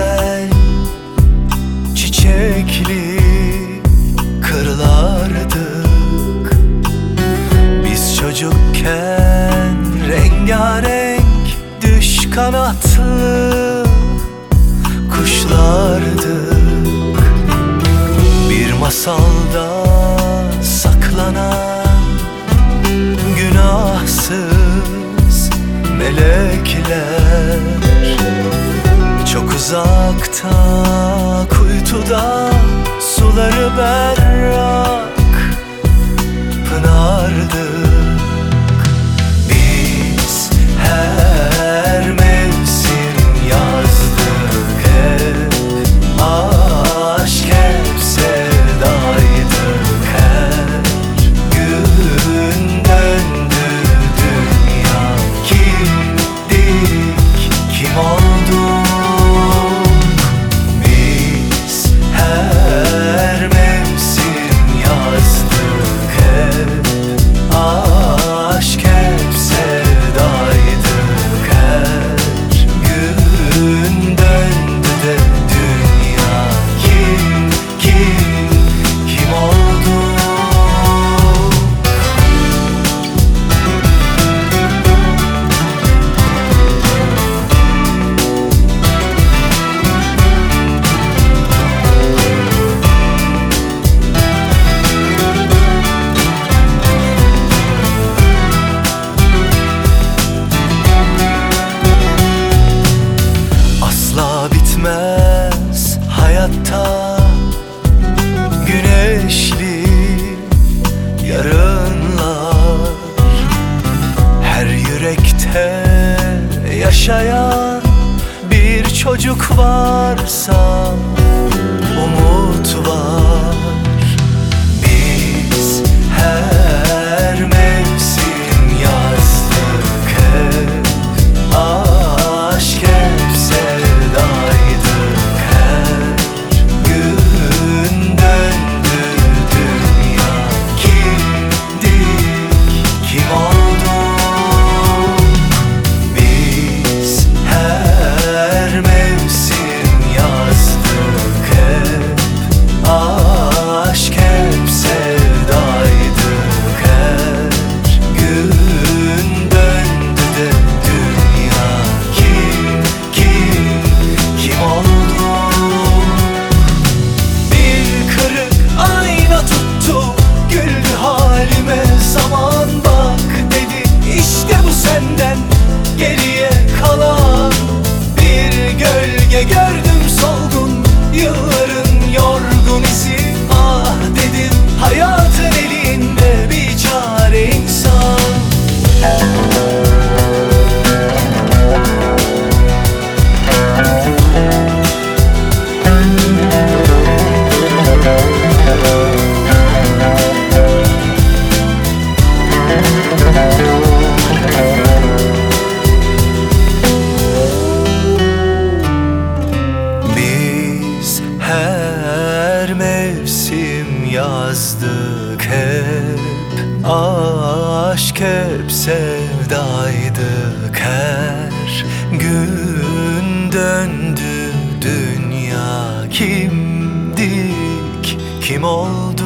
güzel çiçekli kırlardık Biz çocukken rengarenk düş kanatlı kuşlardık. Bir masalda saklanan But. solgun Yılların yorgun izi. Ah dedim hayal resim yazdık hep. Aşk hep sevdaydık. Her gün döndü dünya. Kimdik? Kim oldu